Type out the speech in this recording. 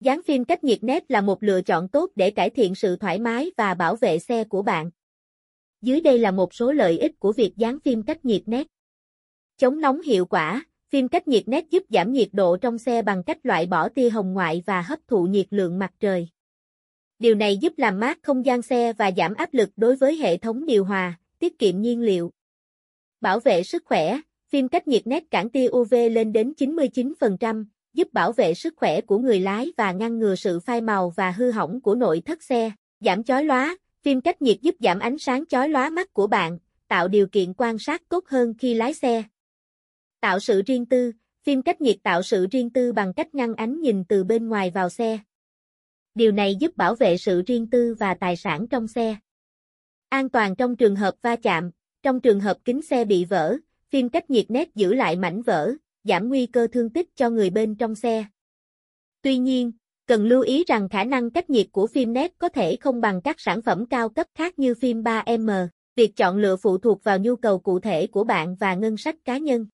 Dán phim cách nhiệt nét là một lựa chọn tốt để cải thiện sự thoải mái và bảo vệ xe của bạn. Dưới đây là một số lợi ích của việc dán phim cách nhiệt nét. Chống nóng hiệu quả, phim cách nhiệt nét giúp giảm nhiệt độ trong xe bằng cách loại bỏ tia hồng ngoại và hấp thụ nhiệt lượng mặt trời. Điều này giúp làm mát không gian xe và giảm áp lực đối với hệ thống điều hòa, tiết kiệm nhiên liệu. Bảo vệ sức khỏe, phim cách nhiệt nét cản tia UV lên đến 99%, giúp bảo vệ sức khỏe của người lái và ngăn ngừa sự phai màu và hư hỏng của nội thất xe. Giảm chói lóa, phim cách nhiệt giúp giảm ánh sáng chói lóa mắt của bạn, tạo điều kiện quan sát tốt hơn khi lái xe. Tạo sự riêng tư, phim cách nhiệt tạo sự riêng tư bằng cách ngăn ánh nhìn từ bên ngoài vào xe. Điều này giúp bảo vệ sự riêng tư và tài sản trong xe. An toàn trong trường hợp va chạm, trong trường hợp kính xe bị vỡ, phim cách nhiệt nét giữ lại mảnh vỡ, giảm nguy cơ thương tích cho người bên trong xe. Tuy nhiên, cần lưu ý rằng khả năng cách nhiệt của phim nét có thể không bằng các sản phẩm cao cấp khác như phim 3M. Việc chọn lựa phụ thuộc vào nhu cầu cụ thể của bạn và ngân sách cá nhân.